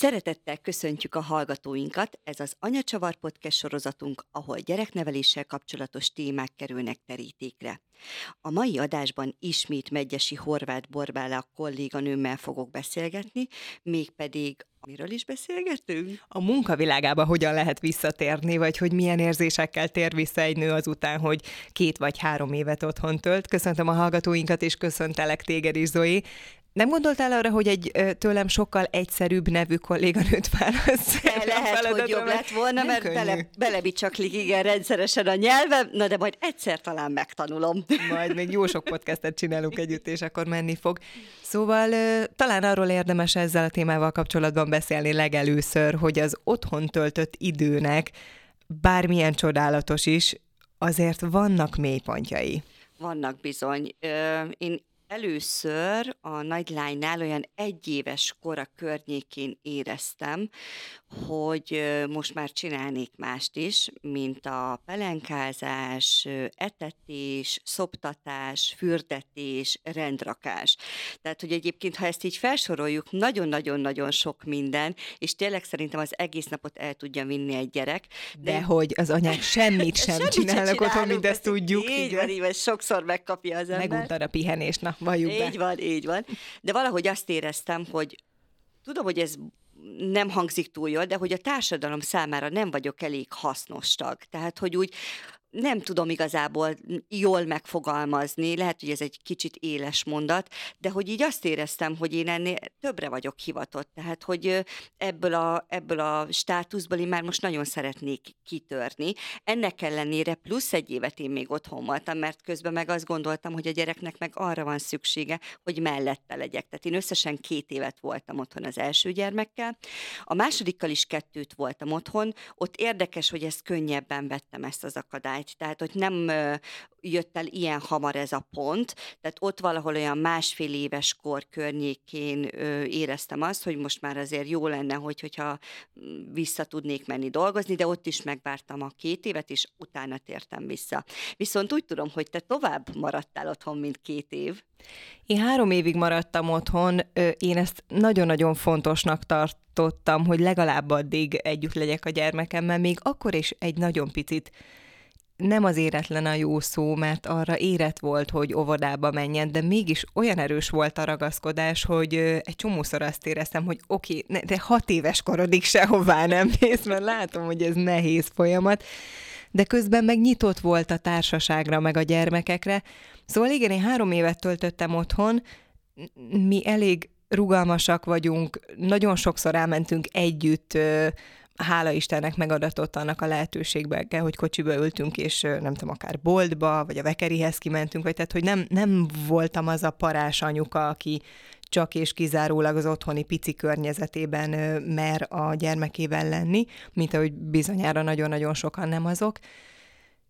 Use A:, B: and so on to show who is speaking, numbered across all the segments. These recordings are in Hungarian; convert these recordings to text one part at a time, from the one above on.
A: Szeretettel köszöntjük a hallgatóinkat, ez az Anyacsavar Podcast sorozatunk, ahol gyerekneveléssel kapcsolatos témák kerülnek terítékre. A mai adásban ismét Megyesi Horváth Borbála kolléganőmmel fogok beszélgetni, mégpedig Miről is beszélgetünk?
B: A munkavilágába hogyan lehet visszatérni, vagy hogy milyen érzésekkel tér vissza egy nő azután, hogy két vagy három évet otthon tölt. Köszöntöm a hallgatóinkat, és köszöntelek téged is, Zoe. Nem gondoltál arra, hogy egy tőlem sokkal egyszerűbb nevű kolléganőt válasz?
A: Lehet, hogy jobb lett volna, mert bele, belebicsaklik igen rendszeresen a nyelvem, na de majd egyszer talán megtanulom.
B: Majd még jó sok podcastet csinálunk együtt, és akkor menni fog. Szóval talán arról érdemes ezzel a témával kapcsolatban beszélni legelőször, hogy az otthon töltött időnek bármilyen csodálatos is, azért vannak mélypontjai.
A: Vannak bizony. Én Először a nagylánynál olyan egyéves kora környékén éreztem, hogy most már csinálnék mást is, mint a pelenkázás, etetés, szoptatás, fürdetés, rendrakás. Tehát, hogy egyébként, ha ezt így felsoroljuk, nagyon-nagyon-nagyon sok minden, és tényleg szerintem az egész napot el tudja vinni egy gyerek.
B: De, de hogy az anyák semmit sem semmit csinálnak otthon, mint ezt tudjuk.
A: Így van, így van, sokszor megkapja az ember.
B: Meguntad a pihenést, na, valljuk
A: Így be. van, így van. De valahogy azt éreztem, hogy tudom, hogy ez nem hangzik túl jól, de hogy a társadalom számára nem vagyok elég hasznos tag. Tehát, hogy úgy nem tudom igazából jól megfogalmazni, lehet, hogy ez egy kicsit éles mondat, de hogy így azt éreztem, hogy én ennél többre vagyok hivatott, tehát hogy ebből a, ebből a státuszból én már most nagyon szeretnék kitörni. Ennek ellenére plusz egy évet én még otthon voltam, mert közben meg azt gondoltam, hogy a gyereknek meg arra van szüksége, hogy mellette legyek. Tehát én összesen két évet voltam otthon az első gyermekkel, a másodikkal is kettőt voltam otthon, ott érdekes, hogy ezt könnyebben vettem ezt az akadályt tanács, tehát hogy nem jött el ilyen hamar ez a pont, tehát ott valahol olyan másfél éves kor környékén éreztem azt, hogy most már azért jó lenne, hogy, hogyha vissza tudnék menni dolgozni, de ott is megvártam a két évet, és utána tértem vissza. Viszont úgy tudom, hogy te tovább maradtál otthon, mint két év.
B: Én három évig maradtam otthon, én ezt nagyon-nagyon fontosnak tartottam, hogy legalább addig együtt legyek a gyermekemmel, még akkor is egy nagyon picit nem az éretlen a jó szó, mert arra érett volt, hogy óvodába menjen, de mégis olyan erős volt a ragaszkodás, hogy egy csomószor azt éreztem, hogy oké, okay, de hat éves korodig sehová nem mész, mert látom, hogy ez nehéz folyamat, de közben meg nyitott volt a társaságra, meg a gyermekekre. Szóval igen, én három évet töltöttem otthon, mi elég rugalmasak vagyunk, nagyon sokszor elmentünk együtt hála Istennek megadatott annak a lehetőségbe, hogy kocsiba ültünk, és nem tudom, akár boltba, vagy a vekerihez kimentünk, vagy tehát, hogy nem, nem voltam az a parás anyuka, aki csak és kizárólag az otthoni pici környezetében mer a gyermekével lenni, mint ahogy bizonyára nagyon-nagyon sokan nem azok.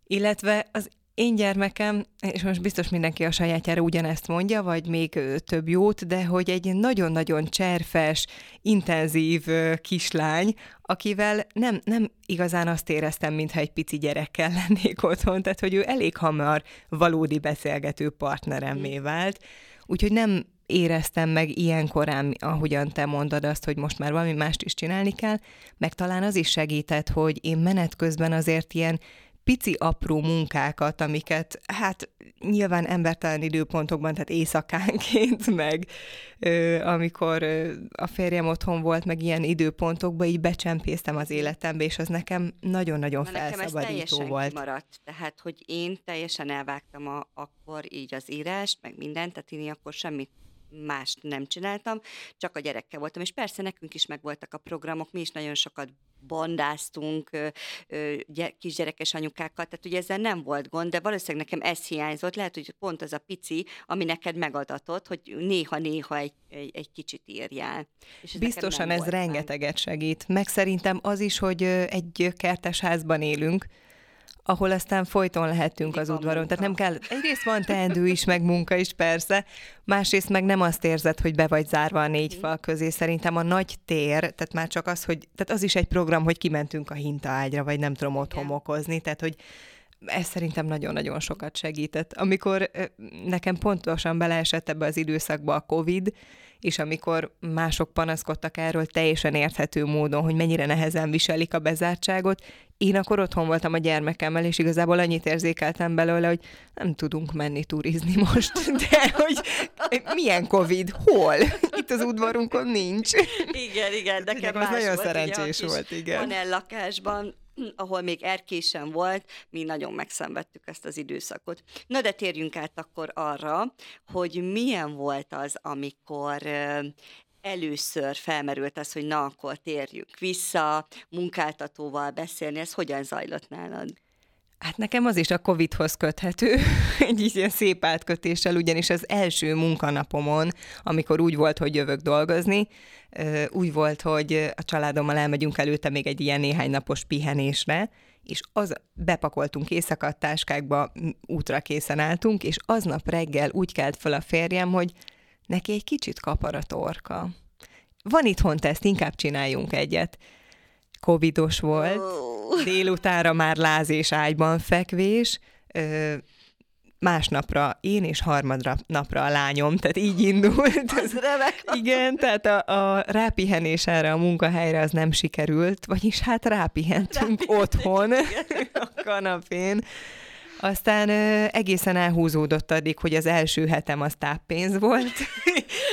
B: Illetve az én gyermekem, és most biztos mindenki a sajátjára ugyanezt mondja, vagy még több jót, de hogy egy nagyon-nagyon cserfes, intenzív kislány, akivel nem, nem igazán azt éreztem, mintha egy pici gyerekkel lennék otthon, tehát hogy ő elég hamar valódi beszélgető partneremmé vált, úgyhogy nem éreztem meg ilyen korán, ahogyan te mondod azt, hogy most már valami mást is csinálni kell, meg talán az is segített, hogy én menet közben azért ilyen pici apró munkákat, amiket hát nyilván embertelen időpontokban, tehát éjszakánként, meg ö, amikor ö, a férjem otthon volt, meg ilyen időpontokban így becsempésztem az életembe, és az nekem nagyon-nagyon Na, felszabadító nekem volt.
A: maradt, tehát hogy én teljesen elvágtam a, akkor így az írást, meg mindent, tehát én akkor semmit mást nem csináltam, csak a gyerekkel voltam. És persze nekünk is megvoltak a programok, mi is nagyon sokat bandáztunk kisgyerekes anyukákkal, tehát ugye ezzel nem volt gond, de valószínűleg nekem ez hiányzott, lehet, hogy pont az a pici, ami neked megadatott, hogy néha-néha egy, egy, egy kicsit írjál.
B: És ez Biztosan ez rengeteget segít, meg szerintem az is, hogy egy kertes házban élünk, ahol aztán folyton lehetünk az udvaron. Tehát nem kell, egyrészt van teendő is, meg munka is persze, másrészt meg nem azt érzed, hogy be vagy zárva a négy fal közé. Szerintem a nagy tér, tehát már csak az, hogy, tehát az is egy program, hogy kimentünk a hintaágyra, vagy nem tudom ott homokozni, tehát hogy ez szerintem nagyon-nagyon sokat segített. Amikor nekem pontosan beleesett ebbe az időszakba a Covid, és amikor mások panaszkodtak erről teljesen érthető módon, hogy mennyire nehezen viselik a bezártságot, én akkor otthon voltam a gyermekemmel, és igazából annyit érzékeltem belőle, hogy nem tudunk menni turizni most, de hogy milyen Covid, hol? Itt az udvarunkon nincs.
A: Igen, igen, nekem
B: az nagyon
A: volt,
B: szerencsés
A: ugye,
B: volt, igen.
A: lakásban, ahol még erkésen volt, mi nagyon megszenvedtük ezt az időszakot. Na de térjünk át akkor arra, hogy milyen volt az, amikor először felmerült az, hogy na, akkor térjünk vissza, munkáltatóval beszélni, ez hogyan zajlott nálad?
B: Hát nekem az is a Covid-hoz köthető, egy ilyen szép átkötéssel, ugyanis az első munkanapomon, amikor úgy volt, hogy jövök dolgozni, úgy volt, hogy a családommal elmegyünk előtte még egy ilyen néhány napos pihenésre, és az bepakoltunk éjszakat, táskákba, útra készen álltunk, és aznap reggel úgy kelt fel a férjem, hogy neki egy kicsit kapar a torka. Van itthon teszt, inkább csináljunk egyet. Covidos volt, délutára már láz és ágyban fekvés, másnapra én és harmadra napra a lányom, tehát így indult.
A: Az remek.
B: Igen, tehát a, a rápihenés erre a munkahelyre az nem sikerült, vagyis hát rápihentünk otthon a kanapén. Aztán ö, egészen elhúzódott addig, hogy az első hetem az táppénz volt.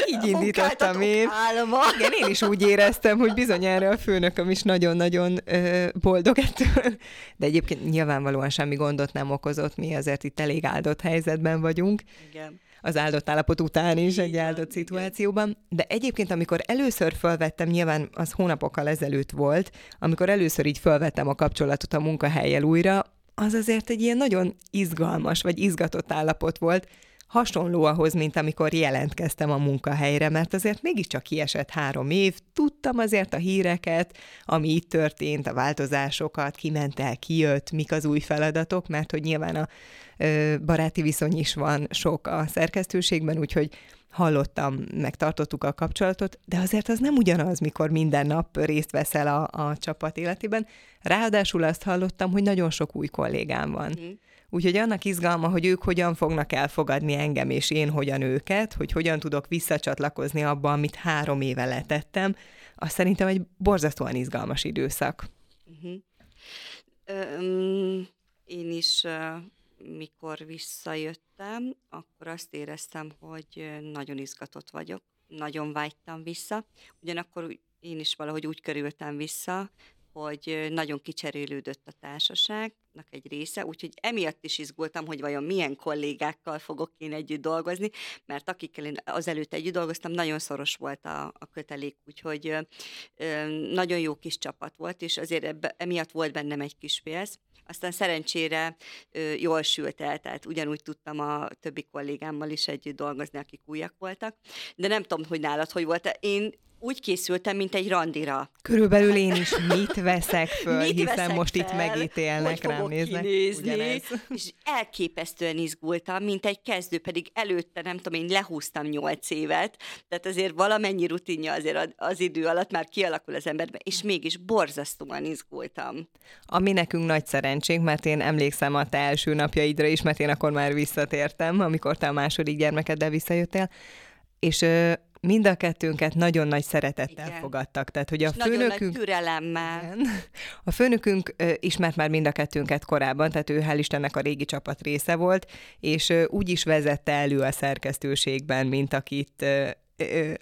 B: Így indítottam én.
A: Álma.
B: Igen, én is úgy éreztem, hogy bizonyára a főnököm is nagyon-nagyon ö, boldog ettől. De egyébként nyilvánvalóan semmi gondot nem okozott, mi azért itt elég áldott helyzetben vagyunk.
A: Igen
B: az áldott állapot után is egy áldott szituációban. De egyébként, amikor először felvettem, nyilván az hónapokkal ezelőtt volt, amikor először így felvettem a kapcsolatot a munkahelyel újra, az azért egy ilyen nagyon izgalmas vagy izgatott állapot volt, hasonló ahhoz, mint amikor jelentkeztem a munkahelyre, mert azért mégiscsak kiesett három év, tudtam azért a híreket, ami itt történt, a változásokat, ki ment el, ki mik az új feladatok, mert hogy nyilván a ö, baráti viszony is van sok a szerkesztőségben, úgyhogy hallottam, meg tartottuk a kapcsolatot, de azért az nem ugyanaz, mikor minden nap részt veszel a, a csapat életében. Ráadásul azt hallottam, hogy nagyon sok új kollégám van. Mm. Úgyhogy annak izgalma, hogy ők hogyan fognak elfogadni engem, és én hogyan őket, hogy hogyan tudok visszacsatlakozni abba, amit három éve letettem, az szerintem egy borzasztóan izgalmas időszak. Uh-huh.
A: Um, én is mikor visszajöttem, akkor azt éreztem, hogy nagyon izgatott vagyok, nagyon vágytam vissza. Ugyanakkor én is valahogy úgy körültem vissza, hogy nagyon kicserélődött a társaságnak egy része, úgyhogy emiatt is izgultam, hogy vajon milyen kollégákkal fogok én együtt dolgozni, mert akikkel én azelőtt együtt dolgoztam, nagyon szoros volt a, a kötelék, úgyhogy ö, nagyon jó kis csapat volt, és azért ebbe, emiatt volt bennem egy kis félsz. Aztán szerencsére ö, jól sült el, tehát ugyanúgy tudtam a többi kollégámmal is együtt dolgozni, akik újak voltak. De nem tudom, hogy nálad hogy volt. Én úgy készültem, mint egy randira.
B: Körülbelül én is mit veszek föl,
A: mit
B: hiszen
A: veszek
B: most
A: fel,
B: itt megítélnek,
A: hogy
B: rám néznek.
A: Kinézni, és elképesztően izgultam, mint egy kezdő, pedig előtte, nem tudom, én lehúztam nyolc évet, tehát azért valamennyi rutinja azért az idő alatt már kialakul az emberben, és mégis borzasztóan izgultam.
B: Ami nekünk nagy szerencsénk, mert én emlékszem a te első napjaidra is, mert én akkor már visszatértem, amikor te a második gyermekeddel visszajöttél, és mind a kettőnket nagyon nagy szeretettel igen. fogadtak. Tehát, hogy a
A: És főnökünk... Nagyon nagy türelemmel. Igen,
B: a főnökünk ö, ismert már mind a kettőnket korábban, tehát ő hál' Istennek a régi csapat része volt, és ö, úgy is vezette elő a szerkesztőségben, mint akit ö,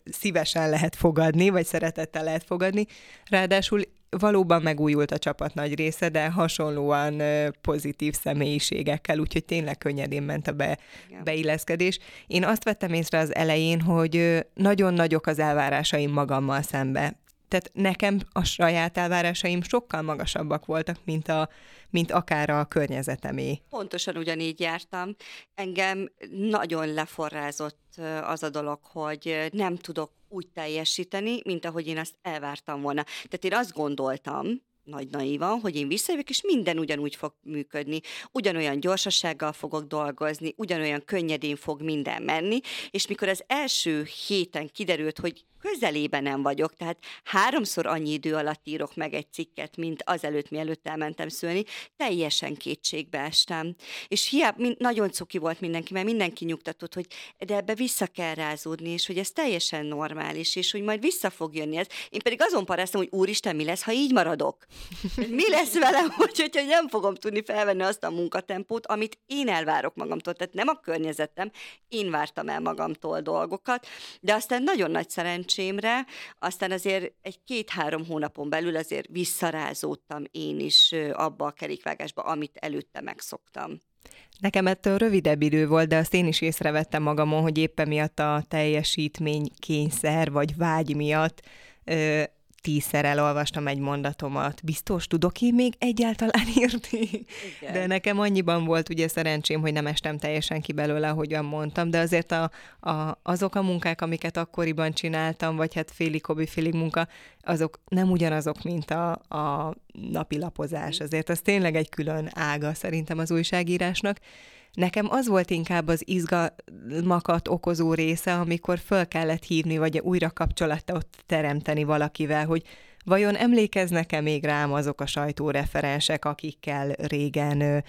B: szívesen lehet fogadni, vagy szeretettel lehet fogadni. Ráadásul valóban megújult a csapat nagy része, de hasonlóan pozitív személyiségekkel, úgyhogy tényleg könnyedén ment a be, beilleszkedés. Én azt vettem észre az elején, hogy nagyon nagyok az elvárásaim magammal szembe. Tehát nekem a saját elvárásaim sokkal magasabbak voltak, mint, a, mint akár a környezetemé.
A: Pontosan ugyanígy jártam. Engem nagyon leforrázott az a dolog, hogy nem tudok úgy teljesíteni, mint ahogy én azt elvártam volna. Tehát én azt gondoltam, nagy naívan, hogy én visszajövök, és minden ugyanúgy fog működni, ugyanolyan gyorsasággal fogok dolgozni, ugyanolyan könnyedén fog minden menni, és mikor az első héten kiderült, hogy közelében nem vagyok, tehát háromszor annyi idő alatt írok meg egy cikket, mint azelőtt, mielőtt elmentem szülni, teljesen kétségbe estem. És hiába mind, nagyon cuki volt mindenki, mert mindenki nyugtatott, hogy de ebbe vissza kell rázódni, és hogy ez teljesen normális, és hogy majd vissza fog jönni ez. Én pedig azon paráztam, hogy úristen, mi lesz, ha így maradok? Mi lesz velem, hogy, hogyha nem fogom tudni felvenni azt a munkatempót, amit én elvárok magamtól. Tehát nem a környezetem, én vártam el magamtól dolgokat, de aztán nagyon nagy szerencsémre, aztán azért egy két-három hónapon belül azért visszarázódtam én is abba a kerékvágásba, amit előtte megszoktam.
B: Nekem ettől rövidebb idő volt, de azt én is észrevettem magamon, hogy éppen miatt a teljesítmény kényszer vagy vágy miatt tízszer elolvastam egy mondatomat. Biztos tudok én még egyáltalán írni? Igen. De nekem annyiban volt ugye szerencsém, hogy nem estem teljesen ki belőle, ahogyan mondtam, de azért a, a, azok a munkák, amiket akkoriban csináltam, vagy hát félig hobbi, félig munka, azok nem ugyanazok, mint a, a napi lapozás. Azért az tényleg egy külön ága szerintem az újságírásnak. Nekem az volt inkább az izgalmakat okozó része, amikor föl kellett hívni, vagy újra kapcsolatot teremteni valakivel, hogy vajon emlékeznek-e még rám azok a sajtóreferensek, akikkel régen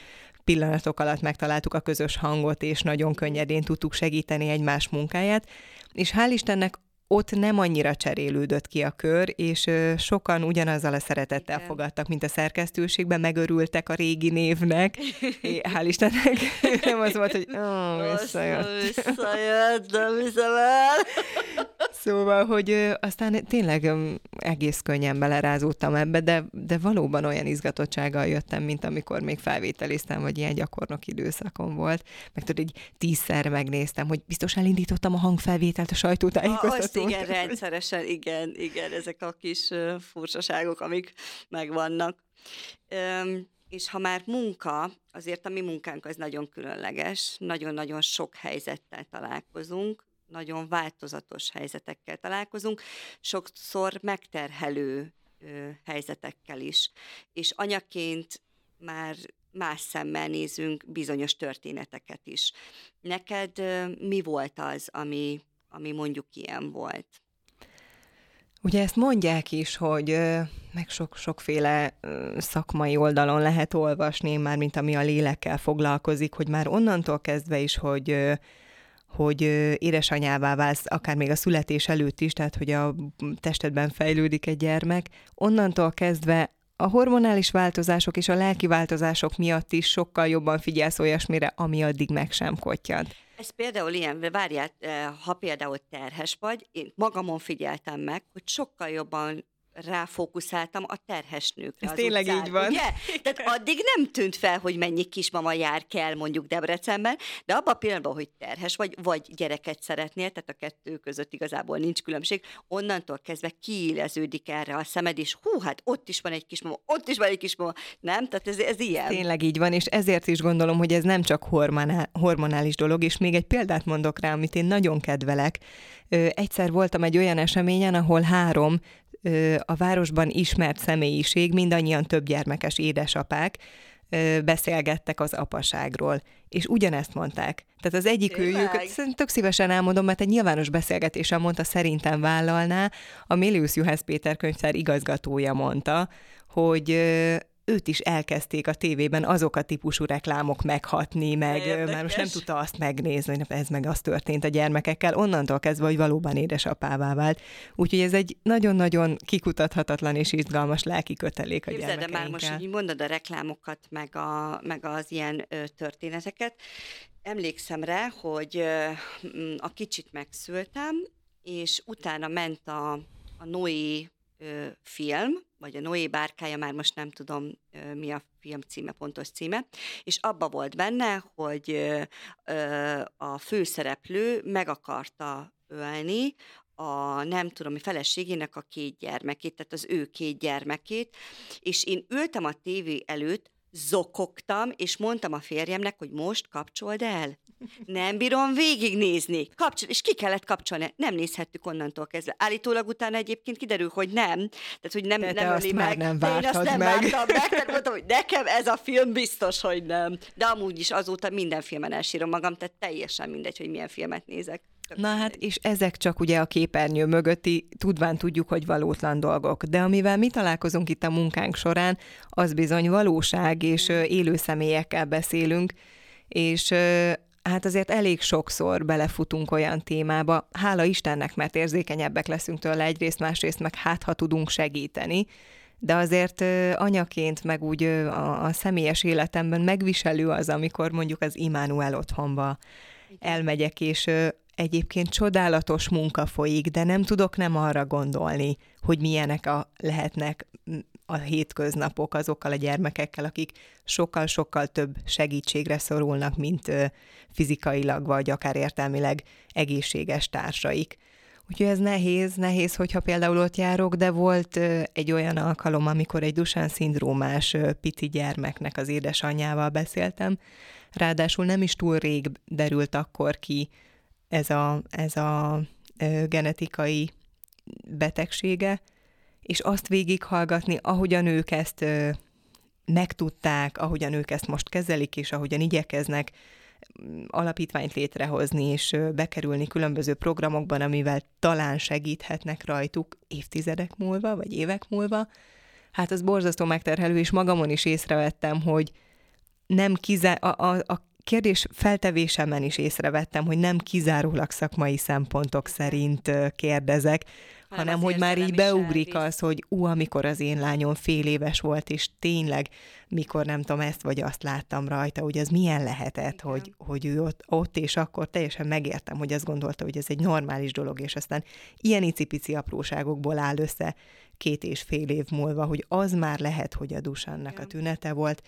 B: pillanatok alatt megtaláltuk a közös hangot, és nagyon könnyedén tudtuk segíteni egymás munkáját. És hál' Istennek ott nem annyira cserélődött ki a kör, és sokan ugyanazzal a szeretettel Igen. fogadtak, mint a szerkesztőségben, megörültek a régi névnek. É, hál' Istennek nem az volt, hogy oh, visszajött.
A: Visszajött, nem hiszem el.
B: Szóval, hogy aztán tényleg egész könnyen belerázódtam ebbe, de, de valóban olyan izgatottsággal jöttem, mint amikor még felvételiztem, vagy ilyen gyakornok időszakon volt. Meg tudod, így tízszer megnéztem, hogy biztos elindítottam a hangfelvételt a sajtótájékoztatón.
A: Igen, rendszeresen, igen, igen, ezek a kis furcsaságok, amik megvannak. Um, és ha már munka, azért a mi munkánk az nagyon különleges, nagyon-nagyon sok helyzettel találkozunk, nagyon változatos helyzetekkel találkozunk, sokszor megterhelő ö, helyzetekkel is. És anyaként már más szemmel nézünk bizonyos történeteket is. Neked ö, mi volt az, ami, ami mondjuk ilyen volt?
B: Ugye ezt mondják is, hogy meg sok, sokféle szakmai oldalon lehet olvasni, már mint ami a lélekkel foglalkozik, hogy már onnantól kezdve is, hogy hogy édesanyává válsz, akár még a születés előtt is, tehát hogy a testedben fejlődik egy gyermek, onnantól kezdve a hormonális változások és a lelki változások miatt is sokkal jobban figyelsz olyasmire, ami addig meg sem kotyant.
A: Ez például ilyen, várjál, ha például terhes vagy, én magamon figyeltem meg, hogy sokkal jobban ráfókuszáltam a terhes nőkre.
B: Ez tényleg utcán, így van. Ugye?
A: Tehát addig nem tűnt fel, hogy mennyi kismama jár kell mondjuk Debrecenben, de abban a pillanatban, hogy terhes vagy, vagy gyereket szeretnél, tehát a kettő között igazából nincs különbség, onnantól kezdve kiéleződik erre a szemed, és hú, hát ott is van egy kismama, ott is van egy kismama, nem? Tehát ez, ez ilyen.
B: Tényleg így van, és ezért is gondolom, hogy ez nem csak hormonál, hormonális dolog, és még egy példát mondok rá, amit én nagyon kedvelek. Ö, egyszer voltam egy olyan eseményen, ahol három a városban ismert személyiség, mindannyian több gyermekes édesapák, beszélgettek az apaságról, és ugyanezt mondták. Tehát az egyik őjük, tök szívesen elmondom, mert egy nyilvános beszélgetésen mondta, szerintem vállalná, a Milius Juhász Péter könyvtár igazgatója mondta, hogy őt is elkezdték a tévében azok a típusú reklámok meghatni, meg Érdekes. már most nem tudta azt megnézni, hogy ez meg az történt a gyermekekkel, onnantól kezdve, hogy valóban édesapává vált. Úgyhogy ez egy nagyon-nagyon kikutathatatlan és izgalmas lelki kötelék a Képzeld,
A: de már most, hogy mondod a reklámokat, meg, a, meg az ilyen ö, történeteket, emlékszem rá, hogy ö, a kicsit megszültem, és utána ment a, a Noé film, vagy a Noé bárkája, már most nem tudom ö, mi a film címe, pontos címe, és abba volt benne, hogy a főszereplő meg akarta ölni a nem tudom, mi feleségének a két gyermekét, tehát az ő két gyermekét, és én ültem a tévé előtt, zokogtam, és mondtam a férjemnek, hogy most kapcsold el. Nem bírom végignézni. Kapcsol, és ki kellett kapcsolni. Nem nézhettük onnantól kezdve. Állítólag utána egyébként kiderül, hogy nem. Tehát, hogy nem,
B: De
A: nem
B: öli meg. Nem
A: De én azt nem
B: meg.
A: vártam meg. Tehát mondtam, hogy nekem ez a film biztos, hogy nem. De amúgy is azóta minden filmen elsírom magam, tehát teljesen mindegy, hogy milyen filmet nézek.
B: Na hát, és ezek csak ugye a képernyő mögötti, tudván tudjuk, hogy valótlan dolgok. De amivel mi találkozunk itt a munkánk során, az bizony valóság, és élő személyekkel beszélünk, és hát azért elég sokszor belefutunk olyan témába, hála Istennek, mert érzékenyebbek leszünk tőle egyrészt, másrészt meg hát, ha tudunk segíteni, de azért anyaként, meg úgy a, a személyes életemben megviselő az, amikor mondjuk az Immanuel otthonba elmegyek, és egyébként csodálatos munka folyik, de nem tudok nem arra gondolni, hogy milyenek a, lehetnek a hétköznapok azokkal a gyermekekkel, akik sokkal-sokkal több segítségre szorulnak, mint fizikailag vagy akár értelmileg egészséges társaik. Úgyhogy ez nehéz, nehéz, hogyha például ott járok, de volt egy olyan alkalom, amikor egy Dusán szindrómás pici gyermeknek az édesanyjával beszéltem, ráadásul nem is túl rég derült akkor ki ez a, ez a genetikai betegsége, és azt végighallgatni, ahogyan ők ezt megtudták, ahogyan ők ezt most kezelik, és ahogyan igyekeznek alapítványt létrehozni és bekerülni különböző programokban, amivel talán segíthetnek rajtuk évtizedek múlva, vagy évek múlva, hát az borzasztó megterhelő, és magamon is észrevettem, hogy nem kizá- a, a, a kérdés feltevésemen is észrevettem, hogy nem kizárólag szakmai szempontok szerint kérdezek, hanem, hanem hogy már így beugrik az, hogy ú, amikor az én lányom fél éves volt, és tényleg, mikor nem tudom, ezt vagy azt láttam rajta, hogy ez milyen lehetett, hogy, hogy ő ott, ott és akkor teljesen megértem, hogy azt gondolta, hogy ez egy normális dolog, és aztán ilyen icipici apróságokból áll össze két és fél év múlva, hogy az már lehet, hogy a Dusannak a tünete volt.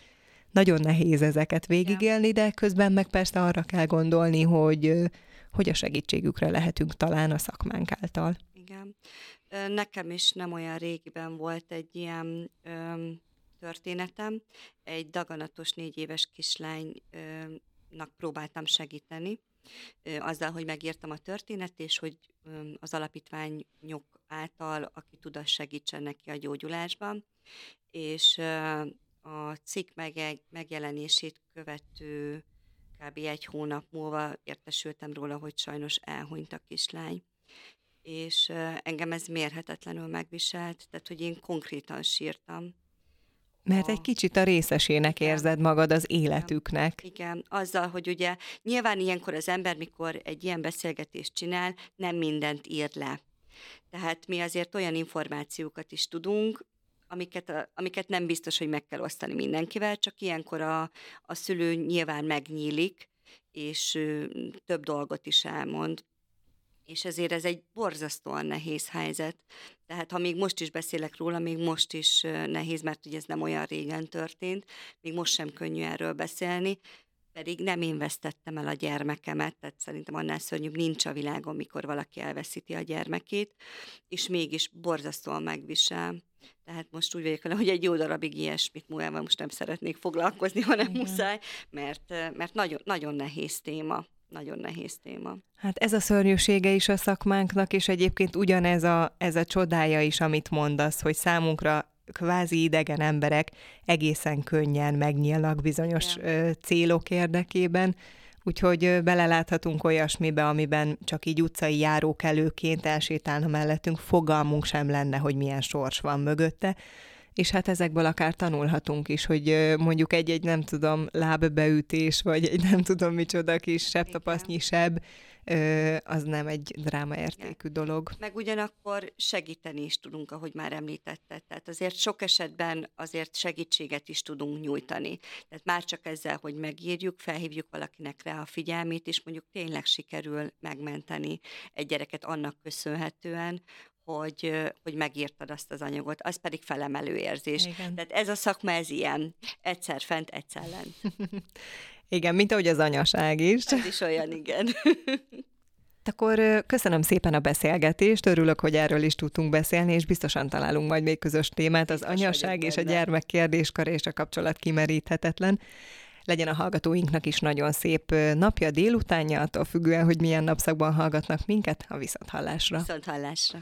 B: Nagyon nehéz ezeket végigélni, de közben meg persze arra kell gondolni, hogy hogy a segítségükre lehetünk talán a szakmánk által
A: igen. Nekem is nem olyan régiben volt egy ilyen ö, történetem. Egy daganatos négy éves kislánynak próbáltam segíteni, ö, azzal, hogy megírtam a történet, és hogy ö, az alapítványok által, aki tud, az segítsen neki a gyógyulásban. És ö, a cikk megjelenését követő kb. egy hónap múlva értesültem róla, hogy sajnos elhunyt a kislány és engem ez mérhetetlenül megviselt, tehát hogy én konkrétan sírtam.
B: Mert egy kicsit a részesének érzed magad az életüknek.
A: Igen, azzal, hogy ugye nyilván ilyenkor az ember, mikor egy ilyen beszélgetést csinál, nem mindent ír le. Tehát mi azért olyan információkat is tudunk, amiket, amiket nem biztos, hogy meg kell osztani mindenkivel, csak ilyenkor a, a szülő nyilván megnyílik, és több dolgot is elmond és ezért ez egy borzasztóan nehéz helyzet. Tehát ha még most is beszélek róla, még most is nehéz, mert ugye ez nem olyan régen történt, még most sem könnyű erről beszélni, pedig nem én vesztettem el a gyermekemet, tehát szerintem annál szörnyűbb nincs a világon, mikor valaki elveszíti a gyermekét, és mégis borzasztóan megvisel. Tehát most úgy vagyok hogy egy jó darabig ilyesmit múlva most nem szeretnék foglalkozni, hanem Igen. muszáj, mert, mert nagyon, nagyon nehéz téma nagyon nehéz téma.
B: Hát ez a szörnyűsége is a szakmánknak, és egyébként ugyanez a, ez a csodája is, amit mondasz, hogy számunkra kvázi idegen emberek egészen könnyen megnyílnak bizonyos yeah. célok érdekében, úgyhogy beleláthatunk olyasmibe, amiben csak így utcai járókelőként elsétálna mellettünk, fogalmunk sem lenne, hogy milyen sors van mögötte, és hát ezekből akár tanulhatunk is, hogy mondjuk egy-egy nem tudom lábbeütés, vagy egy nem tudom micsoda kis sebtapasztnyi seb, az nem egy drámaértékű dolog.
A: Meg ugyanakkor segíteni is tudunk, ahogy már említetted. Tehát azért sok esetben azért segítséget is tudunk nyújtani. Tehát már csak ezzel, hogy megírjuk, felhívjuk valakinek rá a figyelmét, és mondjuk tényleg sikerül megmenteni egy gyereket annak köszönhetően, hogy, hogy megírtad azt az anyagot, az pedig felemelő érzés. Igen. Tehát ez a szakma, ez ilyen, egyszer fent, egyszer lent.
B: igen, mint ahogy az anyaság is.
A: Ez is olyan, igen.
B: Akkor köszönöm szépen a beszélgetést, örülök, hogy erről is tudtunk beszélni, és biztosan találunk majd még közös témát. Az Biztos anyaság és a gyermek kérdéskör és a kapcsolat kimeríthetetlen. Legyen a hallgatóinknak is nagyon szép napja, délutánja, attól függően, hogy milyen napszakban hallgatnak minket, a viszonthallásra.
A: Viszonthallásra.